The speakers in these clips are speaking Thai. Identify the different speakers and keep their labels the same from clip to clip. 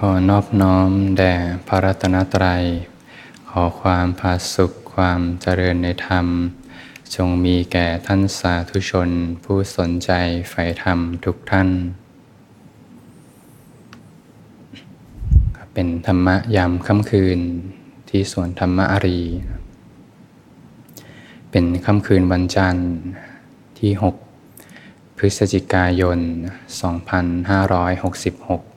Speaker 1: ขอนอบน้อมแด่พระรัตนตรัย ขอความผาสุขความเจริญในธรรม จงมีแก่ท่านสาธุชน ผู้สนใจใฝ่ธรรมทุกท่าน เป็นธรรมะยามค่ำคืนที่สวนธรรมอารี เป็นค่ำคืนวันจันทร์ที่ 6 พฤศจิกายน 2566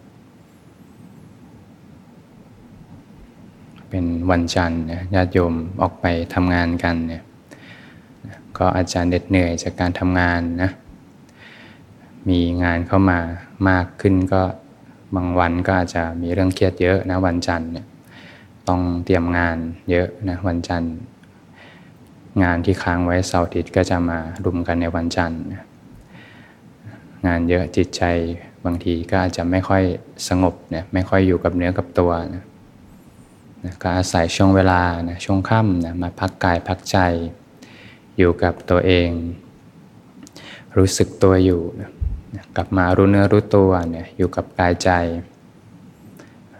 Speaker 1: เป็นวันจันทร์ญาติโยมออกไปทำงานกันเนี่ยก็อาจจะเหน็ดเหนื่อยจากการทำงานนะมีงานเข้ามามากขึ้นก็บางวันก็อาจจะมีเรื่องเครียดเยอะนะวันจันทร์เนี่ยต้องเตรียมงานเยอะนะวันจันทร์งานที่ค้างไว้เสาร์อาทิตย์ก็จะมารุมกันในวันจันทร์งานเยอะจิตใจบางทีก็อาจจะไม่ค่อยสงบเนี่ยไม่ค่อยอยู่กับเนื้อกับตัวนะ นะก็อาศัยช่วงเวลานะช่วงค่ำนะมาพักกายพักใจ อยู่กับตัวเอง รู้สึกตัวอยู่นะกลับมารู้เนื้อรู้ตัวเนี่ยอยู่กับกายใจ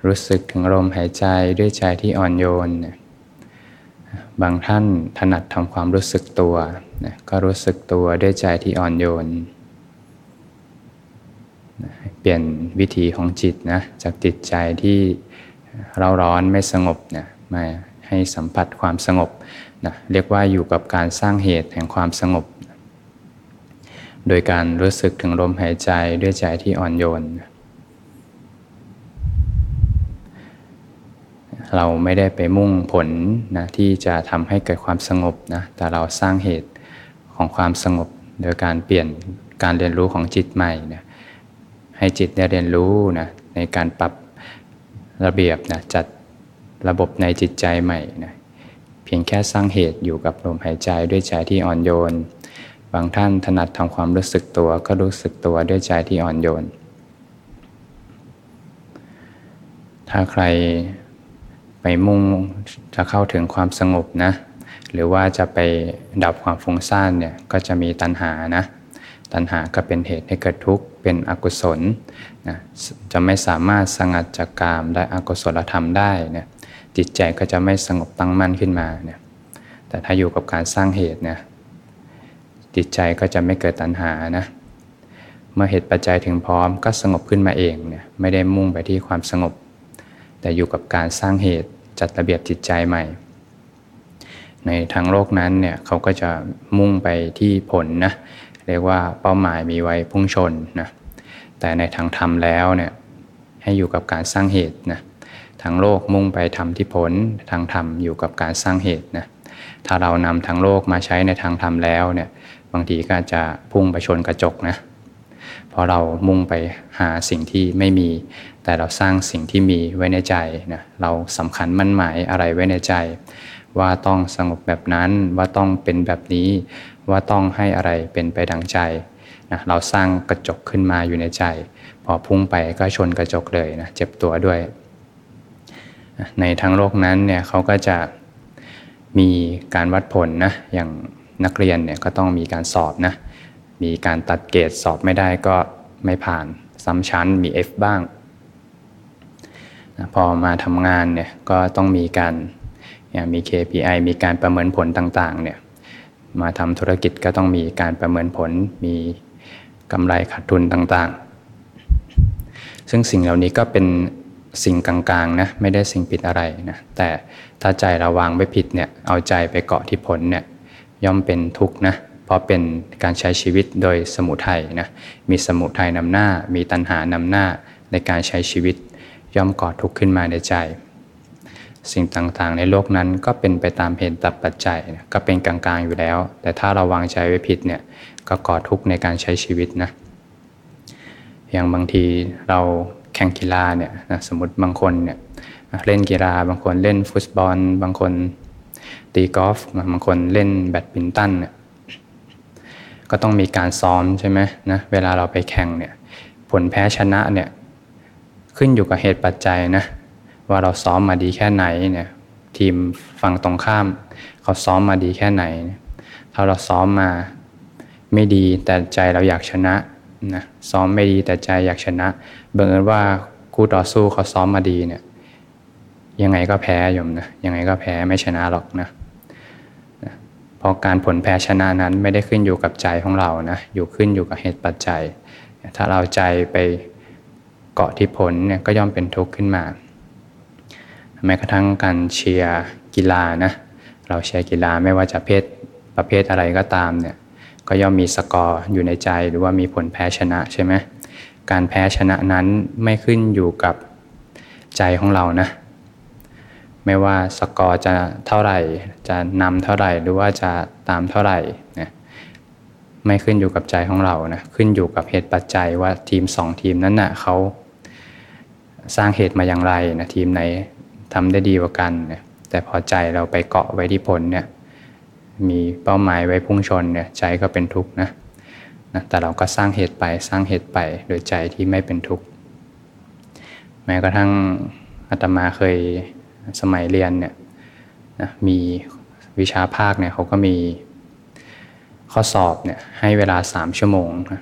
Speaker 1: รู้สึกถึงลมหายใจด้วยใจที่อ่อนโยนนะบางท่านถนัดทำความรู้สึกตัวนะก็รู้สึกตัวด้วยใจที่อ่อนโยนนะเปลี่ยนวิธีของจิตนะจากจิตใจที่ เราร้อนไม่สงบเนี่ยมาให้สัมผัสความสงบนะเรียกว่าอยู่กับการสร้างเหตุแห่งความสงบ โดยการรู้สึกถึงลมหายใจด้วยใจที่อ่อนโยน เราไม่ได้ไปมุ่งผลนะที่จะทำให้เกิดความสงบนะแต่เราสร้างเหตุของความสงบ โดยการเปลี่ยนการเรียนรู้ของจิตใหม่นะให้จิตได้เรียนรู้นะในการปรับ ระเบียบนะจัดระบบในจิตใจใหม่นะเพียงแค่สร้างเหตุอยู่กับลมหายใจด้วยใจที่อ่อนโยน บางท่านถนัดทำความรู้สึกตัวก็รู้สึกตัวด้วยใจที่อ่อนโยน ถ้าใครไปมุ่งจะเข้าถึงความสงบนะ หรือว่าจะไปดับความฟุ้งซ่านเนี่ยก็จะมีตัณหานะ ตัณหาก็เป็นเหตุให้เกิดทุกข์เป็นอกุศลนะจะไม่สามารถสงัดจากกามได้อกุศลธรรมได้เนี่ยจิตใจก็จะไม่สงบตั้งมั่นขึ้นมาเนี่ยแต่ถ้าอยู่กับการสร้างเหตุเนี่ยจิตใจก็จะไม่เกิดตัณหานะเมื่อเหตุปัจจัยถึงพร้อมก็สงบขึ้นมาเองเนี่ยไม่ได้มุ่งไปที่ความสงบ แต่อยู่กับการสร้างเหตุจัดระเบียบจิตใจใหม่ ในทางโลกนั้นเนี่ยเขาก็จะมุ่งไปที่ผลนะ เรียกว่าเป้าหมายมีไว้พุ่งชนนะแต่ในทางธรรมแล้วเนี่ยให้อยู่กับการสร้างเหตุนะทางโลกมุ่งไปทำที่ผลทางธรรมอยู่กับการสร้างเหตุนะถ้าเรานำทางโลกมาใช้ในทางธรรมแล้วเนี่ยบางทีก็จะพุ่งไปชนกระจกนะเพราะเรามุ่งไปหาสิ่งที่ไม่มี แต่เราสร้างสิ่งที่มีไว้ในใจนะเราสำคัญมั่นหมายอะไรไว้ในใจ ว่าต้องสงบแบบนั้นว่าต้องเป็นแบบนี้ ว่าต้องให้อะไรเป็นไปดังใจนะเราสร้างกระจกขึ้นมาอยู่ในใจ พอพุ่งไปก็ชนกระจกเลยนะเจ็บตัวด้วย ในทางโลกนั้นเนี่ยเขาก็จะมีการวัดผลนะอย่างนักเรียนเนี่ยก็ต้องมีการสอบนะมีการตัดเกรดสอบไม่ได้ก็ไม่ผ่านซ้ำชั้นมี F บ้างพอมาทำงานเนี่ยก็ต้องมีการมี KPI มีการประเมินผลต่างๆเนี่ย มาทำธุรกิจก็ต้องมีการประเมินผล มีกำไรขาดทุนต่างๆ ซึ่งสิ่งเหล่านี้ก็เป็นสิ่งกลางๆนะไม่ได้สิ่งผิดอะไรนะแต่ถ้าใจเราวางไว้ผิดเนี่ยเอาใจไปเกาะที่ผลเนี่ยย่อมเป็นทุกข์นะเพราะเป็นการใช้ชีวิตโดยสมุทัยนะมีสมุทัยนำหน้า มีตัณหานำหน้าในการใช้ชีวิต ย่อมก่อทุกข์ขึ้นมาในใจ สิ่งต่างๆ ในโลกนั้นก็เป็นไปตามเหตุตับปัจจัยก็เป็นกลางๆอยู่แล้ว แต่ถ้าเราวางใจไว้ผิดเนี่ยก็ก่อทุกข์ในการใช้ชีวิตนะอย่างบางทีเราแข่งกีฬาเนี่ยนะสมมติบางคนเนี่ยเล่นกีฬาบางคนเล่นฟุตบอล บางคนตีกอล์ฟบางคนเล่นแบดมินตันเนี่ยก็ต้องมีการซ้อมใช่ไหมนะเวลาเราไปแข่งเนี่ยผลแพ้ชนะเนี่ยขึ้นอยู่กับเหตุปัจจัยนะ ว่าเราซ้อมมาดีแค่ไหนเนี่ยทีมฝั่งตรงข้าม เขาซ้อมมาดีแค่ไหน ถ้าเราซ้อมมาไม่ดีแต่ใจเราอยากชนะนะซ้อมไม่ดีแต่ใจอยากชนะบังเอิญว่าคู่ต่อสู้เขาซ้อมมาดีเนี่ยยังไงก็แพ้ยมนะยังไงก็แพ้ไม่ชนะหรอกนะเพราะการผลแพ้ชนะนั้นไม่ได้ขึ้นอยู่กับใจของเรานะอยู่ขึ้นอยู่กับเหตุปัจจัย ถ้าเราใจไปเกาะที่ผลเนี่ยก็ย่อมเป็นทุกข์ขึ้นมา แม้กระทั่งการเชียร์กีฬานะเราเชียร์กีฬาไม่ว่าจะเพศประเภทอะไรก็ตามเนี่ยก็ย่อมมีสกอร์อยู่ในใจหรือว่ามีผลแพ้ชนะใช่ไหมการแพ้ชนะนั้นไม่ขึ้นอยู่กับใจของเรานะ ไม่ว่าสกอร์จะเท่าไหร่ จะนำเท่าไหร่หรือว่าจะตามเท่าไหร่นะไม่ขึ้นอยู่กับใจของเรานะขึ้นอยู่กับเหตุปัจจัยว่าทีมสองทีมนั้นนะ่ะเขาสร้างเหตุมาอย่างไรนะทีมไหน ทำได้ดีกว่ากันนะแต่พอใจเราไปเกาะไว้ที่ผลเนี่ยมีเป้าหมายไว้พุ่งชนเนี่ยใจก็เป็นทุกข์นะนะแต่เราก็สร้างเหตุไปสร้างเหตุไปโดยใจที่ไม่เป็นทุกข์แม้กระทั่งอาตมาเคยสมัยเรียนเนี่ยนะมีวิชาภาคเนี่ยเขาก็มีข้อสอบเนี่ยให้เวลาสามชั่วโมงนะ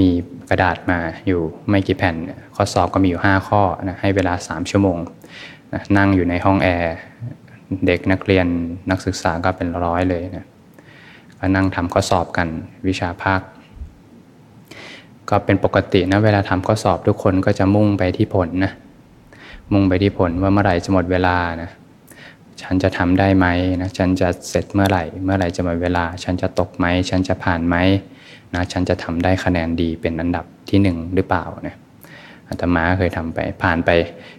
Speaker 1: มีกระดาษมาอยู่ไม่กี่แผ่น ข้อสอบก็มีอยู่ 5 ข้อนะให้เวลา 3 ชั่วโมง นั่งอยู่ในห้องแอร์เด็กนักเรียนนักศึกษาก็เป็นร้อยเลยนะก็นั่งทำข้อสอบกันวิชาภาค ก็เป็นปกตินะเวลาทำข้อสอบทุกคนก็จะมุ่งไปที่ผลนะมุ่งไปที่ผลว่าเมื่อไหร่จะหมดเวลานะฉันจะทำได้ไหมนะฉันจะเสร็จเมื่อไหร่ เมื่อไหร่จะหมดเวลา ฉันจะตกไหม ฉันจะผ่านไหมนะฉันจะทำได้คะแนนดีเป็นอันดับที่หนึ่งหรือเปล่าเนี่ย อาตมาเคยทำไป ผ่านไป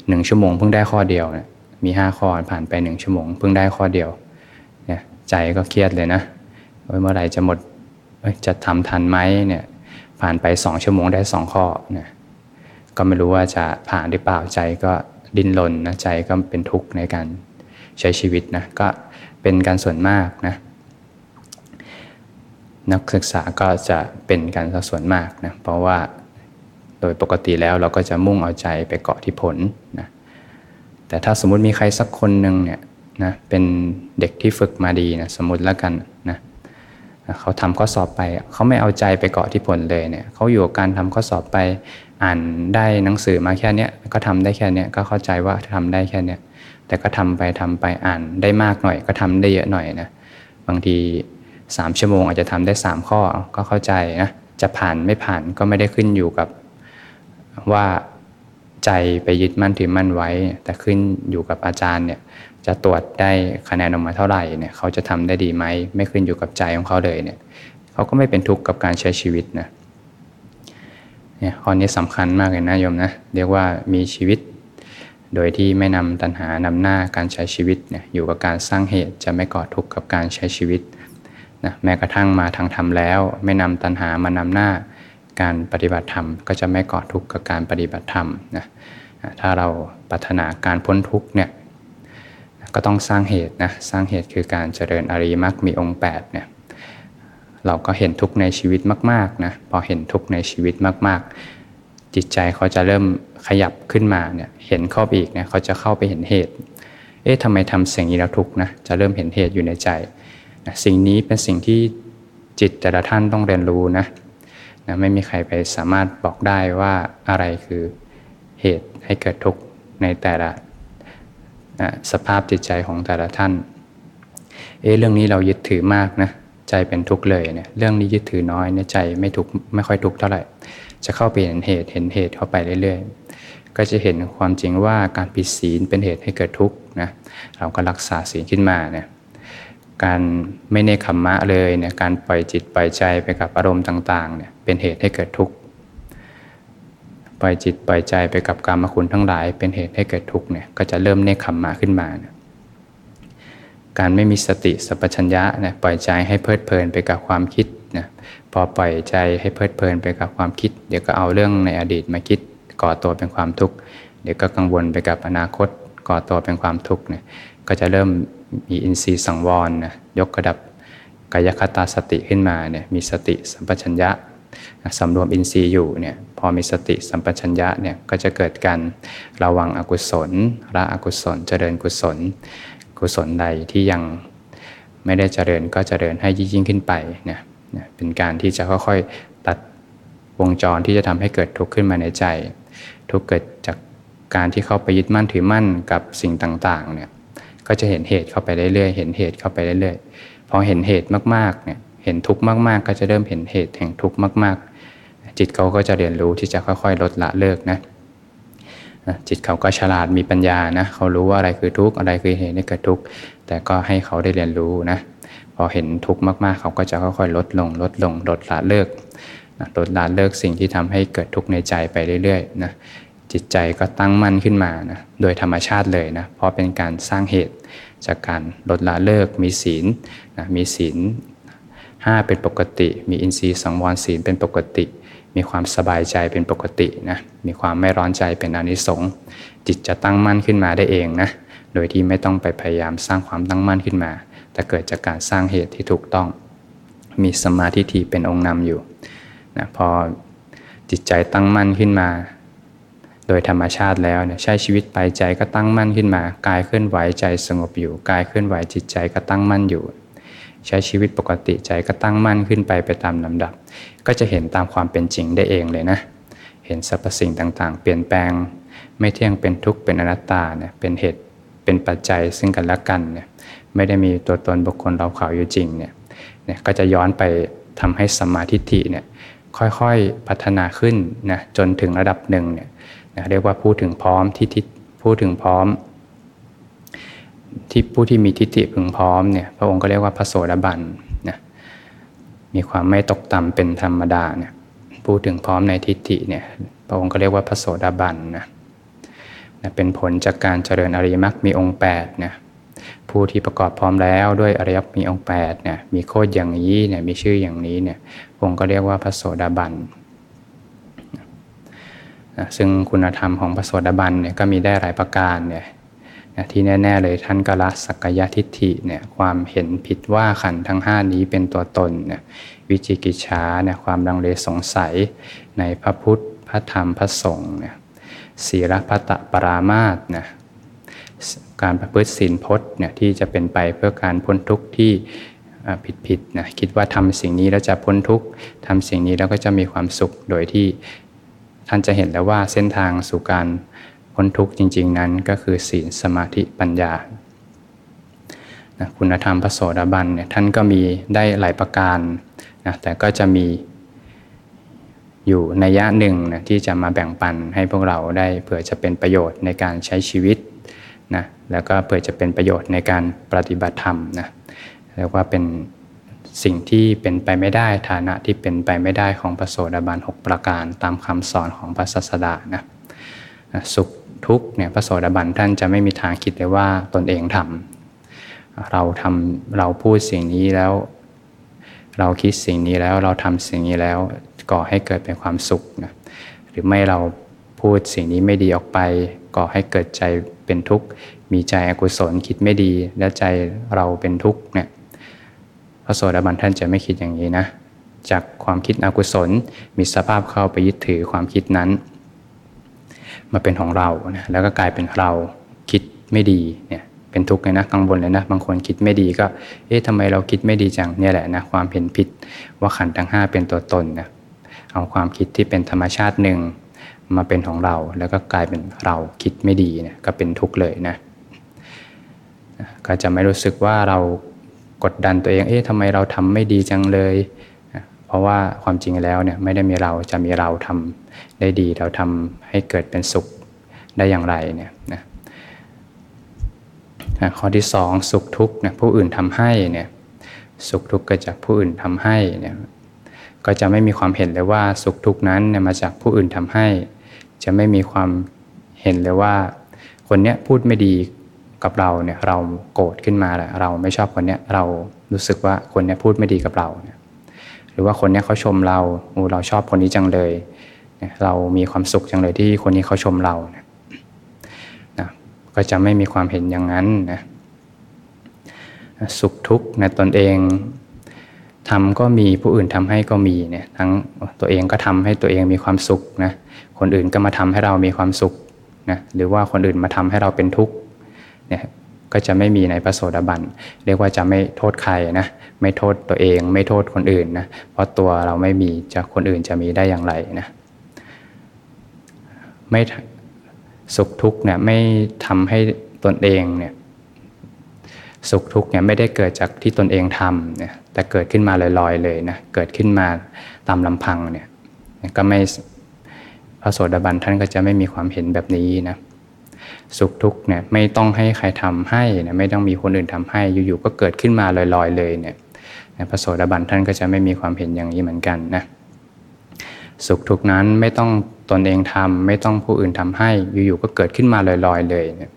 Speaker 1: หนึ่งชั่วโมงเพิ่งได้ข้อเดียวนะมีห้าข้อผ่านไปหนึ่งชั่วโมงเพิ่งได้ข้อเดียวเนี่ยใจก็เครียดเลยนะเมื่อไหร่จะหมดจะทำทันไหมเนี่ยผ่านไปสองชั่วโมงได้สองข้อเนี่ยก็ไม่รู้ว่าจะผ่านหรือเปล่าใจก็ดิ้นรนนะใจก็เป็นทุกข์ในการใช้ชีวิตนะก็เป็นการส่วนมากนะนักศึกษาก็จะเป็นการส่วนมากนะเพราะว่า โดยปกติแล้วเราก็จะมุ่งเอาใจไปเกาะที่ผลนะแต่ถ้าสมมุติมีใครสักคนหนึ่งเนี่ยนะเป็นเด็กที่ฝึกมาดีนะสมมติแล้วกันนะเขาทำข้อสอบไปเขาไม่เอาใจไปเกาะที่ผลเลยเนี่ยเขาอยู่กับการทำข้อสอบไปอ่านได้หนังสือมาแค่เนี้ยก็ทำได้แค่เนี้ยก็เข้าใจว่าทำได้แค่เนี้ยแต่ก็ทำไปทำไปอ่านได้มากหน่อย ก็ทำได้เยอะหน่อยนะบางทีสามชั่วโมงอาจจะทำได้สามข้อก็เข้าใจนะจะผ่านไม่ผ่านก็ไม่ได้ขึ้นอยู่กับ ว่าใจไปยึดมั่นถือมั่นไว้ แต่ขึ้นอยู่กับอาจารย์เนี่ยจะตรวจได้คะแนนออกมาเท่าไหร่เนี่ยเขาจะทำได้ดีไหมไม่ขึ้นอยู่กับใจของเขาเลยเนี่ยเขาก็ไม่เป็นทุกข์กับการใช้ชีวิตนะเนี่ยข้อนี้สำคัญมากเลยนะโยมนะเรียกว่ามีชีวิต โดยที่ไม่นำตัณหานำหน้าการใช้ชีวิตเนี่ยอยู่กับการสร้างเหตุจะไม่ก่อทุกข์กับการใช้ชีวิตนะแม้กระทั่งมาทางธรรมแล้ว ไม่นำตัณหามานำหน้า การปฏิบัติธรรม ก็จะไม่ก่อทุกข์กับการปฏิบัติธรรมนะถ้าเราปรารถนาการพ้นทุกข์เนี่ยก็ต้องสร้างเหตุนะสร้างเหตุคือการเจริญอริมรรคมีองค์8เนี่ยเราก็เห็นทุกข์ในชีวิตมากๆนะพอเห็นทุกข์ในชีวิตมากๆ จิตใจเขาจะเริ่มขยับขึ้นมาเนี่ยเห็นเข้าไปอีกเนี่ยเขาจะเข้าไปเห็นเหตุ เอ๊ะทำไมทำสิ่งนี้แล้วทุกข์นะจะเริ่มเห็นเหตุอยู่ในใจนะสิ่งนี้เป็นสิ่งที่จิตแต่ละท่านต้องเรียนรู้นะ นะไม่มีใครไปสามารถบอกได้ว่าอะไรคือเหตุให้เกิดทุกข์ในแต่ละนะสภาพจิตใจของแต่ละท่าน เอ๊ะเรื่องนี้เรายึดถือมากนะใจเป็นทุกข์เลยเนี่ยเรื่องนี้ยึดถือน้อยเนี่ยใจไม่ทุกไม่ค่อยทุกข์เท่าไหร่ จะเข้าไปเห็นเหตุเห็นเหตุเข้าไปเรื่อยๆ ก็จะเห็นความจริงว่าการผิดศีลเป็นเหตุให้เกิดทุกข์นะเราก็รักษาศีลขึ้นมาเนี่ย การไม่เนคขมมะเลยเนี่ยการปล่อยจิตปล่อยใจไปกับอารมณ์ต่างๆเนี่ยเป็นเหตุให้เกิดทุกข์ปล่อยจิตปล่อยใจไปกับกรรมคุณทั้งหลาย เป็นเหตุให้เกิดทุกข์เนี่ยก็จะเริ่มเนคขมมะขึ้นมาเนี่ยการไม่มีสติสัพชัญญะเนี่ยปล่อยใจให้เพลิดเพลินไปกับความคิดนะพอปล่อยใจให้เพลิดเพลินไปกับความคิด เดี๋ยวก็เอาเรื่องในอดีตมาคิดก่อตัวเป็นความทุกข์เดี๋ยวก็กังวลไปกับอนาคตก่อตัวเป็นความทุกข์เนี่ย ก็จะเริ่มมีอินทรีย์สังวรนะยกระดับกายคตาสติขึ้นมาเนี่ยมีสติสัมปชัญญะสำรวมอินทรีย์อยู่เนี่ยพอมีสติสัมปชัญญะเนี่ยก็จะเกิดการระวังอกุศลละอกุศลเจริญกุศล กุศลใดที่ยังไม่ได้เจริญก็เจริญให้ยิ่งขึ้นไปเนี่ยเป็นการที่จะค่อยๆตัดวงจรที่จะทำให้เกิดทุกข์ขึ้นมาในใจ ทุกเกิดจากการที่เข้าไปยึดมั่นถือมั่นกับสิ่งต่างๆเนี่ย ก็จะเห็นเหตุเข้าไปเรื่อยๆ เห็นเหตุเข้าไปเรื่อยๆ พอเห็นเหตุมากๆ เนี่ย เห็นทุกข์มากๆ ก็จะเริ่มเห็นเหตุแห่งทุกข์มาก ๆ จิตเขาก็จะเรียนรู้ที่จะค่อยๆ ลดละเลิกนะ จิตเขาก็ฉลาดมีปัญญานะ เขารู้ว่าอะไรคือทุกข์ อะไรคือเหตุให้เกิดทุกข์ แต่ก็ให้เขาได้เรียนรู้นะ พอเห็นทุกข์มากๆ เขาก็จะค่อยๆ ลดลง ลดลง ลดละเลิกลดละเลิกสิ่งที่ทำให้เกิดทุกข์ในใจไปเรื่อยๆ นะ จิตใจก็ตั้งมั่นขึ้นมานะโดยธรรมชาติเลยนะเพราะเป็นการสร้างเหตุจากการลดละเลิกมีศีลนะมีศีลห้าเป็นปกติ มีอินทรีย์สังวรศีลเป็นปกติ มีความสบายใจเป็นปกตินะมีความไม่ร้อนใจเป็นอนิสงส์จิตจะตั้งมั่นขึ้นมาได้เองนะโดยที่ไม่ต้องไปพยายามสร้างความตั้งมั่นขึ้นมา แต่เกิดจากการสร้างเหตุที่ถูกต้อง มีสมาธิทีเป็นองค์นำอยู่นะพอจิตใจตั้งมั่นขึ้นมา โดยธรรมชาติแล้วเนี่ยใช้ชีวิตไปใจก็ตั้งมั่นขึ้นมากายเคลื่อนไหวใจสงบอยู่กายเคลื่อนไหวจิตใจก็ตั้งมั่นอยู่ ใช้ชีวิตปกติใจก็ตั้งมั่นขึ้นไปไปตามลำดับ ก็จะเห็นตามความเป็นจริงได้เองเลยนะเห็นสรรพสิ่งต่างๆ เปลี่ยนแปลง ไม่เที่ยงเป็นทุกข์เป็นอนัตตาเนี่ยเป็นเหตุเป็นปัจจัยซึ่งกันและกันเนี่ยไม่ได้มีตัวตนบุคคลเราเขาอยู่จริงเนี่ยเนี่ยก็จะย้อนไปทำให้สมาธิเนี่ยค่อยๆพัฒนาขึ้นนะจนถึงระดับหนึ่งเนี่ย นะเรียกว่าพูดถึงพร้อมที่ทิพูดถึงพร้อม ที่ผู้ที่มีทิฏฐิพึงพร้อมเนี่ยพระองค์ก็เรียกว่าพระโสดาบันนะมีความไม่ตกต่ำเป็นธรรมดาเนี่ยพูดถึงพร้อมในทิฏฐิเนี่ยพระองค์ก็เรียกว่าพระโสดาบันนะนะเป็นผลจากการเจริญอริยมรรคมีองค์8เนี่ยผู้ที่ประกอบพร้อมแล้วด้วยอริยมรรคมีองค์8เนี่ยมีโคดอย่างนี้เนี่ยมีชื่ออย่างนี้เนี่ยองค์ก็เรียกว่าพระโสดาบัน นะซึ่งคุณธรรมของพระโสดาบันเนี่ยก็มีได้หลายประการเนี่ยนะที่แน่ ๆ เลยท่านก็ละสักยะทิฏฐิเนี่ยความเห็นผิดว่าขันทั้งห้านี้เป็นตัวตนเนี่ยวิจิกิจฉาเนี่ยความดังเลสงสัยในพระพุทธพระธรรมพระสงฆ์เนี่ยศีลพัตปรามาสเนี่ยการประพฤติศีลพจน์เนี่ยที่จะเป็นไปเพื่อการพ้นทุกข์ที่ผิดๆนะคิดว่าทำสิ่งนี้แล้วจะพ้นทุกข์ทำสิ่งนี้แล้วก็จะมีความสุขโดยที่ ท่านจะเห็นแล้วว่าเส้นทางสู่การพ้นทุกข์จริง ๆ นั้นก็คือศีลสมาธิปัญญานะคุณธรรมพระโสดาบันเนี่ยท่านก็มีได้หลายประการนะแต่ก็จะมีอยู่ในยะหนึ่งนะที่จะมาแบ่งปันให้พวกเราได้เผื่อจะเป็นประโยชน์ในการใช้ชีวิตนะแล้วก็เผื่อจะเป็นประโยชน์ในการปฏิบัติธรรมนะเรียกว่าเป็น สิ่งที่เป็นไปไม่ได้ฐานะที่เป็นไปไม่ได้ของพระโสดาบัน 6 ประการตามคำสอนของพระศาสดานะสุขทุกเนี่ยพระโสดาบันท่านจะไม่มีทางคิดเลยว่าตนเองทำเราทำเราพูดสิ่งนี้แล้ว เราคิดสิ่งนี้แล้วเราทำสิ่งนี้แล้วก่อให้เกิดเป็นความสุขนะหรือไม่เราพูดสิ่งนี้ไม่ดีออกไป ก่อให้เกิดใจเป็นทุกข์ มีใจอกุศลคิดไม่ดี และใจเราเป็นทุกข์เนี่ย พระโสดาบันท่านจะไม่คิดอย่างนี้นะ จากความคิดอกุศล มีสภาพเข้าไปยึดถือความคิดนั้น มาเป็นของเรานะแล้วก็กลายเป็นเราคิดไม่ดีเนี่ยเป็นทุกข์เลยนะกังวลเลยนะ บางคนคิดไม่ดีก็ เอ๊ะทำไมเราคิดไม่ดีจังเนี่ยแหละนะความเห็นผิดว่าขันธ์ทั้ง 5 เป็นตัวตนนะเอาความคิดที่เป็นธรรมชาติหนึ่งมาเป็นของเราแล้วก็กลายเป็นเราคิดไม่ดีเนี่ยก็เป็นทุกข์เลยนะก็จะไม่รู้สึกว่าเรา กดดันตัวเอง เอ๊ะทำไมเราทำไม่ดีจังเลย เพราะว่าความจริงแล้วเนี่ยไม่ได้มีเราจะมีเราทำได้ดีเราทำให้เกิดเป็นสุขได้อย่างไรเนี่ยนะข้อที่สองสุขทุกข์เนี่ยผู้อื่นทำให้เนี่ยสุขทุกข์เกิดจากผู้อื่นทำให้เนี่ยก็จะไม่มีความเห็นเลยว่าสุขทุกข์นั้นเนี่ยมาจากผู้อื่นทำให้ จะไม่มีความเห็นเลยว่า คนเนี้ยพูดไม่ดี กับเราเนี่ยเราโกรธขึ้นมาแหละเราไม่ชอบคนเนี้ยเรารู้สึกว่าคนเนี้ยพูดไม่ดีกับเราเนี่ยหรือว่าคนเนี้ยเขาชมเราโอ้เราชอบคนนี้จังเลยเรามีความสุขจังเลยที่คนนี้เขาชมเราเนี่ยนะก็จะไม่มีความเห็นอย่างนั้นนะสุขทุกข์ในตนเองทำก็มีผู้อื่นทำให้ก็มีเนี่ยทั้งตัวเองก็ทำให้ตัวเองมีความสุขนะคนอื่นก็มาทำให้เรามีความสุขนะหรือว่าคนอื่นมาทำให้เราเป็นทุกข์ เนี่ยก็จะไม่มีในพระโสดาบัน เรียกว่าจะไม่โทษใครนะไม่โทษตัวเอง ไม่โทษคนอื่นนะเพราะตัวเราไม่มีจะคนอื่นจะมีได้อย่างไรนะไม่สุขทุกข์เนี่ยไม่ทำให้ตนเองเนี่ยสุขทุกข์เนี่ยไม่ได้เกิดจากที่ตนเองทำเนี่ยแต่เกิดขึ้นมาลอยๆเลยนะเกิดขึ้นมาตามลำพังเนี่ยก็ไม่พระโสดาบันท่านก็จะไม่มีความเห็นแบบนี้นะ สุขทุกข์เนี่ยไม่ต้องให้ใครทำให้นะไม่ต้องมีคนอื่นทำให้อยู่ๆก็เกิดขึ้นมาลอยๆเลยเนี่ยพระโสดาบันท่านก็จะไม่มีความเห็นอย่างนี้เหมือนกันนะสุขทุกนั้นไม่ต้องตนเองทำไม่ต้องผู้อื่นทำให้อยู่ๆก็เกิดขึ้นมาลอยๆเลยเนี่ย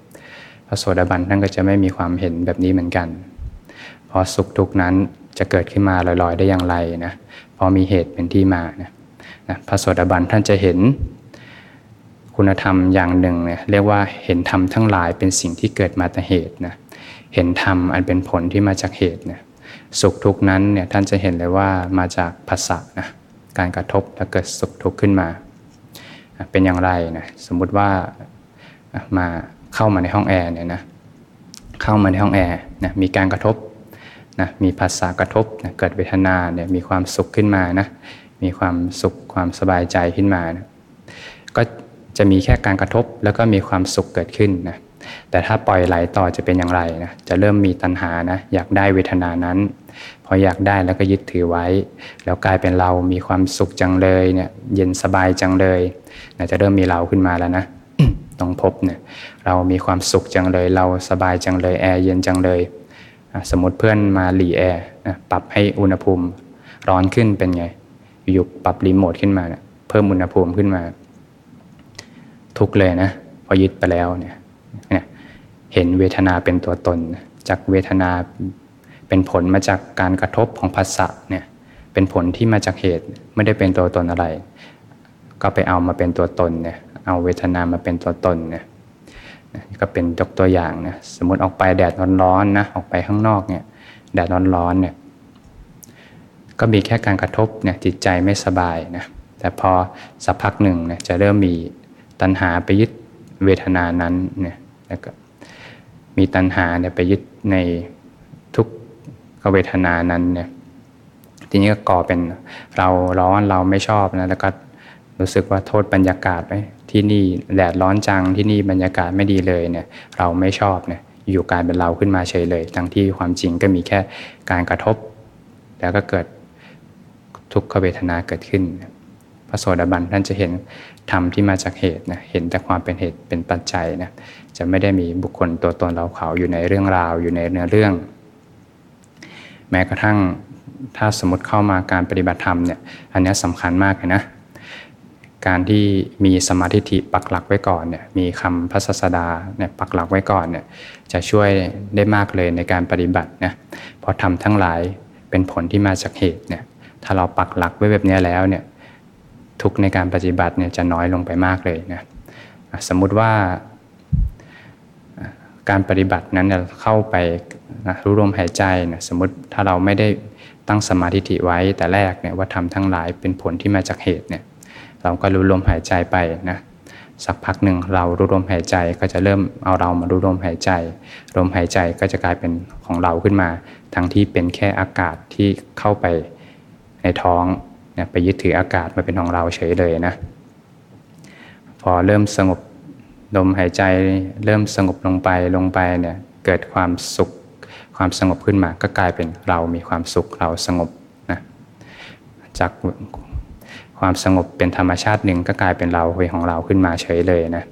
Speaker 1: พระโสดาบันท่านก็จะไม่มีความเห็นแบบนี้เหมือนกันพอสุขทุกนั้นจะเกิดขึ้นมาลอยๆได้อย่างไรนะพอมีเหตุเป็นที่มานะนะพระโสดาบันท่านจะเห็น คุณธรรมอย่างหนึ่งเนี่ยเรียกว่าเห็นธรรมทั้งหลายเป็นสิ่งที่เกิดมาแต่เหตุนะเห็นธรรมอันเป็นผลที่มาจากเหตุเนี่ยสุขทุกนั้นเนี่ยท่านจะเห็นเลยว่ามาจากภาษานะการกระทบแล้วเกิดสุขทุกข์ขึ้นมา เป็นอย่างไรนะสมมุติว่ามาเข้ามาในห้องแอร์เนี่ยนะเข้ามาในห้องแอร์นะมีการกระทบนะมีภาษากระทบนะเกิดเวทนาเนี่ยมีความสุขขึ้นมานะมีความสุขความสบายใจขึ้นมานะก็ จะมีแค่การกระทบแล้วก็มีความสุขเกิดขึ้นนะแต่ถ้าปล่อยไหลต่อจะเป็นอย่างไรนะจะเริ่มมีตัณหานะอยากได้เวทนานั้น พออยากได้แล้วก็ยึดถือไว้ แล้วกลายเป็นเรามีความสุขจังเลยเนี่ยเย็นสบายจังเลยนะจะเริ่มมีเราขึ้นมาแล้วนะต้องพบเนี่ยเรามีความสุขจังเลย เราสบายจังเลยแอร์เย็นจังเลยสมมติเพื่อนมาหลีแอร์ปรับให้อุณหภูมิร้อนขึ้นเป็นไงอยู่ปรับรีโมทขึ้นมานะเพิ่มอุณหภูมิขึ้นมา ทุกเลยนะพอยึดไปแล้วเนี่ยเห็นเวทนาเป็นตัวตน จากเวทนาเป็นผลมาจากการกระทบของภาษะเนี่ยเป็นผลที่มาจากเหตุไม่ได้เป็นตัวตนอะไร ก็ไปเอามาเป็นตัวตนเนี่ยเอาเวทนามาเป็นตัวตนเนี่ยก็เป็นยกตัวอย่างนะสมมติออกไปแดดร้อนๆนะออกไปข้างนอกเนี่ยแดดร้อนๆเนี่ยก็มีแค่การกระทบเนี่ยจิตใจไม่สบายนะแต่พอสักพักหนึ่งเนี่ยจะเริ่มมี ตัณหาไปยึดเวทนานั้นเนี่ยแล้วก็มีตัณหาเนี่ยไปยึดในทุกขเวทนานั้นเนี่ยทีนี้ก็ก่อเป็นเราร้อนเราไม่ชอบนะแล้วก็รู้สึกว่าโทษบรรยากาศไปที่นี่แดดร้อนจังที่นี่บรรยากาศไม่ดีเลยเนี่ยเราไม่ชอบเนี่ยอยู่การเป็นเราขึ้นมาเฉยเลย ทั้งที่ความจริงก็มีแค่การกระทบ แล้วก็เกิดทุกขเวทนาเกิดขึ้น พระโสดาบันท่านจะเห็น ธรรมที่มาจากเหตุนะเห็นแต่ความเป็นเหตุเป็นปัจจัยนะจะไม่ได้มีบุคคลตัวตนเราเขาอยู่ในเรื่องราวอยู่ในเนื้อเรื่อง แม้กระทั่งถ้าสมมติเข้ามาการปฏิบัติธรรมเนี่ยอันนี้สำคัญมากเลยนะการที่มีสมาธิปักหลักไว้ก่อนเนี่ยมีคำพระศาสดาเนี่ยปักหลักไว้ก่อนเนี่ยจะช่วยได้มากเลยในการปฏิบัตินะเพราะทำทั้งหลายเป็นผลที่มาจากเหตุเนี่ยถ้าเราปักหลักไว้แบบนี้แล้วเนี่ย ทุกในการปฏิบัติเนี่ยจะน้อยลงไปมากเลยนะสมมุติว่าการปฏิบัตินั้นเข้าไปนะรู้ลมหายใจนะสมมติถ้าเราไม่ได้ตั้งสมาธิไว้แต่แรกเนี่ยว่าทำทั้งหลายเป็นผลที่มาจากเหตุเนี่ยเราก็รู้ลมหายใจไปนะสักพักหนึ่งเรารู้ลมหายใจก็จะเริ่มเอาเรามารู้ลมหายใจลมหายใจก็จะกลายเป็นของเราขึ้นมา ทั้งที่เป็นแค่อากาศที่เข้าไปในท้อง ไปยึดถืออากาศมาเป็นของเราเฉยเลยนะพอเริ่มสงบลมหายใจเริ่มสงบลงไปลงไปเนี่ยเกิดความสุขความสงบขึ้นมาก็กลายเป็นเรามีความสุขเราสงบนะจากความสงบเป็นธรรมชาติหนึ่งก็กลายเป็นเราเป็นของเราขึ้นมาเฉยเลยนะ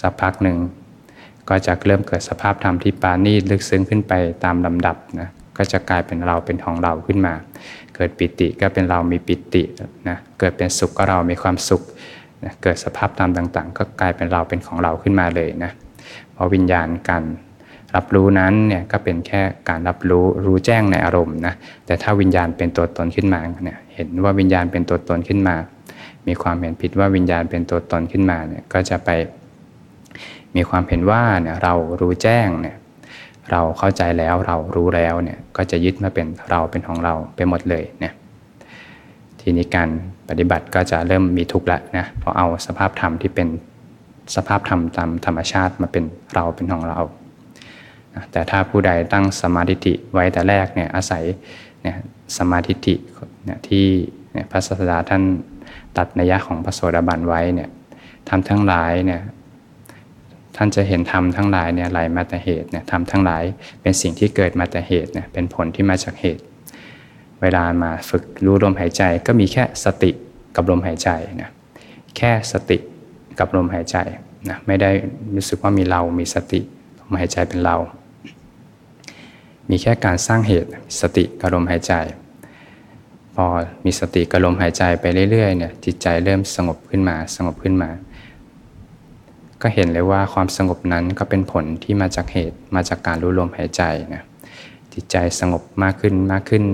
Speaker 1: สักพักหนึ่งก็จะเริ่มเกิดสภาพธรรมที่ปานีลึกซึ้งขึ้นไปตามลำดับนะก็จะกลายเป็นเราเป็นของเราขึ้นมา เกิดปิติก็เป็นเรามีปิตินะเกิดเป็นสุขก็เรามีความสุขนะเกิดสภาพธรรมต่าง ๆ ก็กลายเป็นเราเป็นของเราขึ้นมาเลยนะเพราะวิญญาณการรับรู้นั้นเนี่ยก็เป็นแค่การรับรู้รู้แจ้งในอารมณ์นะแต่ถ้าวิญญาณเป็นตัวตนขึ้นมาเนี่ยเห็นว่าวิญญาณเป็นตัวตนขึ้นมา มีความเห็นผิดว่าวิญญาณเป็นตัวตนขึ้นมาเนี่ยก็จะไป มีความเห็นว่าเนี่ยเรารู้แจ้งเนี่ย เราเข้าใจแล้วเรารู้แล้วเนี่ยก็จะยึดมาเป็นเราเป็นของเราไปหมดเลยเนี่ยทีนี้การปฏิบัติก็จะเริ่มมีทุกข์ละนะพอเอาสภาพธรรมที่เป็นสภาพธรรมตามธรรมชาติมาเป็นเราเป็นของเรา แต่ถ้าผู้ใดตั้งสมาธิไว้แต่แรกเนี่ยอาศัยเนี่ยสมาธิเนี่ยที่พระศาสดาท่านตัดนัยยะของพระโสดาบันไว้เนี่ยทำทั้งหลายเนี่ย ท่านจะเห็นธรรมทั้งหลายเนี่ยไหลมาแต่เหตุเนี่ยธรรมทั้งหลายเป็นสิ่งที่เกิดมาแต่เหตุเนี่ยเป็นผลที่มาจากเหตุ เวลามาฝึกรู้ลมหายใจก็มีแค่สติกับลมหายใจนะแค่สติกับลมหายใจนะไม่ได้รู้สึกว่ามีเรา มีสติลมหายใจเป็นเรา มีแค่การสร้างเหตุสติกับลมหายใจ พอมีสติกับลมหายใจไปเรื่อยๆเนี่ยจิตใจเริ่มสงบขึ้นมาสงบขึ้นมา ก็เห็นเลยว่าความสงบนั้นก็เป็นผลที่มาจากเหตุมาจากการรู้ลมหายใจนะจิตใจสงบมากขึ้นมากขึ้น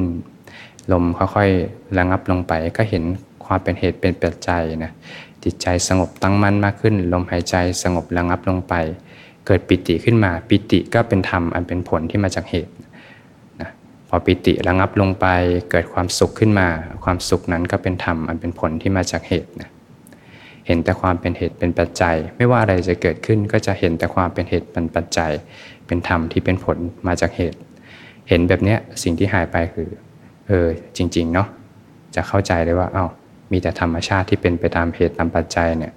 Speaker 1: ลมค่อยๆระงับลงไปก็เห็นความเป็นเหตุเป็นปัจจัยนะจิตใจสงบตั้งมั่นมากขึ้น ลมหายใจสงบระงับลงไป เกิดปิติขึ้นมาปิติก็เป็นธรรมอันเป็นผลที่มาจากเหตุนะพอปิติระงับลงไป เกิดความสุขขึ้นมา ความสุขนั้นก็เป็นธรรมอันเป็นผลที่มาจากเหตุนะ เห็นแต่ความเป็นเหตุเป็นปัจจัย ไม่ว่าอะไรจะเกิดขึ้นก็จะเห็นแต่ความเป็นเหตุเป็นปัจจัย เป็นธรรมที่เป็นผลมาจากเหตุ เห็นแบบนี้สิ่งที่หายไปคือเออจริงๆเนาะจะเข้าใจเลยว่าเอา้ามีแต่ธรรมชาติที่เป็นไปตามเหตุตามปัจจัยเนี่ย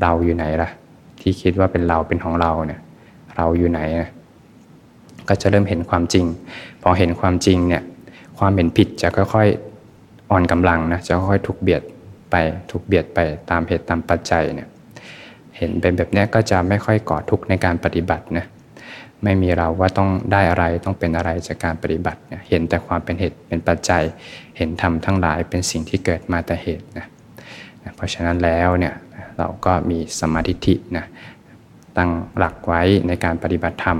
Speaker 1: เราอยู่ไหนล่ะ ที่คิดว่าเป็นเราเป็นของเราเนี่ยเราอยู่ไหนนะก็จะเริ่มเห็นความจริง พอเห็นความจริงเนี่ยความเห็นผิดจะค่อยๆอ่อนกำลังนะจะค่อยๆถูกเบียด ไปถูกเบียดไปตามเหตุตามปัจจัยเนี่ยเห็นเป็นแบบนี้ก็จะไม่ค่อยก่อทุกข์ในการปฏิบัตินะไม่มีเราว่าต้องได้อะไรต้องเป็นอะไรจากการปฏิบัติเห็นแต่ความเป็นเหตุเป็นปัจจัย เห็นธรรมทั้งหลายเป็นสิ่งที่เกิดมาแต่เหตุนะเพราะฉะนั้นแล้วเนี่ยเราก็มีสมาธินะตั้งหลักไว้ในการปฏิบัติธรรม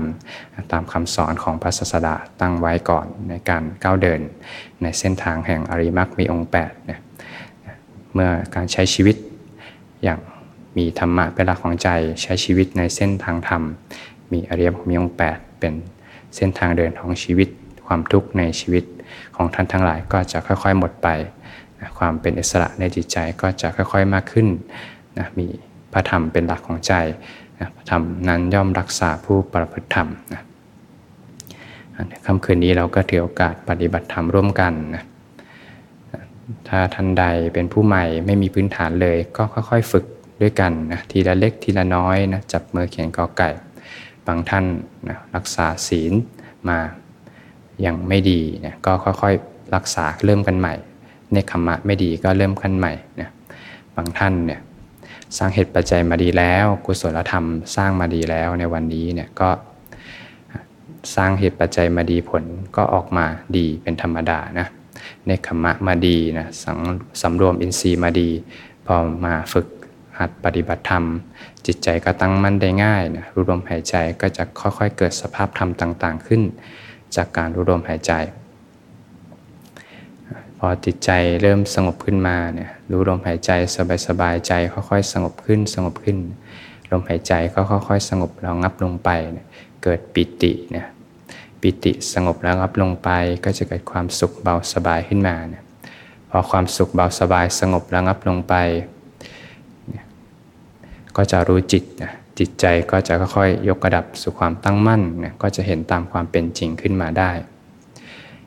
Speaker 1: ตามคำสอนของพระศาสดาตั้งไว้ก่อนในการก้าวเดิน ในเส้นทางแห่งอริมักมีองค์8เนี่ย เมื่อการใช้ชีวิต อย่างมีธรรมะเป็นหลักของใจใช้ชีวิตในเส้นทางธรรม มีอริยมรรคมีองค์8เป็นเส้นทางเดินของชีวิต ความทุกข์ในชีวิตของท่านทั้งหลายก็จะค่อยๆหมดไปนะความเป็นอิสระในจิตใจก็จะค่อยๆมากขึ้นนะมีพระธรรมเป็นหลักของใจนะพระธรรมนั้นย่อมรักษาผู้ประพฤติธรรมนะค่ำคืนนี้เราก็ถือโอกาสปฏิบัติธรรมร่วมกันนะ ถ้าท่านใดเป็นผู้ใหม่ไม่มีพื้นฐานเลย ก็ค่อยๆ ฝึกด้วยกันนะทีละเล็กทีละน้อยนะจับมือเขียนกอไก่ บางท่านนะรักษาศีลมายังไม่ดีนะก็ค่อยๆ รักษาเริ่มกันใหม่เนคขมะไม่ดีก็เริ่มกันใหม่นะบางท่านเนี่ยสร้างเหตุปัจจัยมาดีแล้ว กุศลธรรมสร้างมาดีแล้วในวันนี้เนี่ยก็สร้างเหตุปัจจัยมาดีผลก็ออกมาดีเป็นธรรมดานะ เนคขมะมาดีนะสังสำรวมอินทรีย์มาดี พอมาฝึกหัดปฏิบัติธรรม จิตใจก็ตั้งมั่นได้ง่ายนะรู้ลมหายใจก็จะค่อยๆ เกิดสภาพธรรมต่าง ๆ ขึ้น จากการรู้ลมหายใจ พอจิตใจเริ่มสงบขึ้นมาเนี่ยรู้ลมหายใจสบายๆใจค่อยๆ สงบขึ้นสงบขึ้นลมหายใจก็ค่อยๆ สงบแล้วงับลงไป เกิดปิติเนี่ย ปิติสงบแล้วงับลงไปก็จะเกิดความสุขเบาสบายขึ้นมาเนี่ยพอความสุขเบาสบายสงบแล้วงับลงไป ก็จะรู้จิตนะจิตใจก็จะค่อยๆยกระดับสู่ความตั้งมั่นนะก็จะเห็นตามความเป็นจริงขึ้นมาได้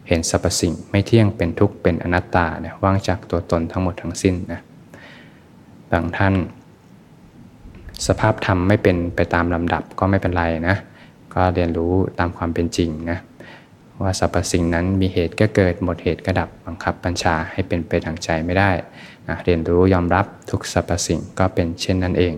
Speaker 1: เห็นสรรพสิ่งไม่เที่ยงเป็นทุกข์เป็นอนัตตาเนี่ยว่างจากตัวตนทั้งหมดทั้งสิ้นนะบางท่าน สภาพธรรมไม่เป็นไปตามลำดับก็ไม่เป็นไรนะ ก็เรียนรู้ตามความเป็นจริงนะว่าสรรพสิ่งนั้นมีเหตุก็เกิดหมดเหตุก็ดับบังคับบัญชาให้เป็นไปทางใจไม่ได้นะเรียนรู้ยอมรับทุกสรรพสิ่งก็เป็นเช่นนั้นเอง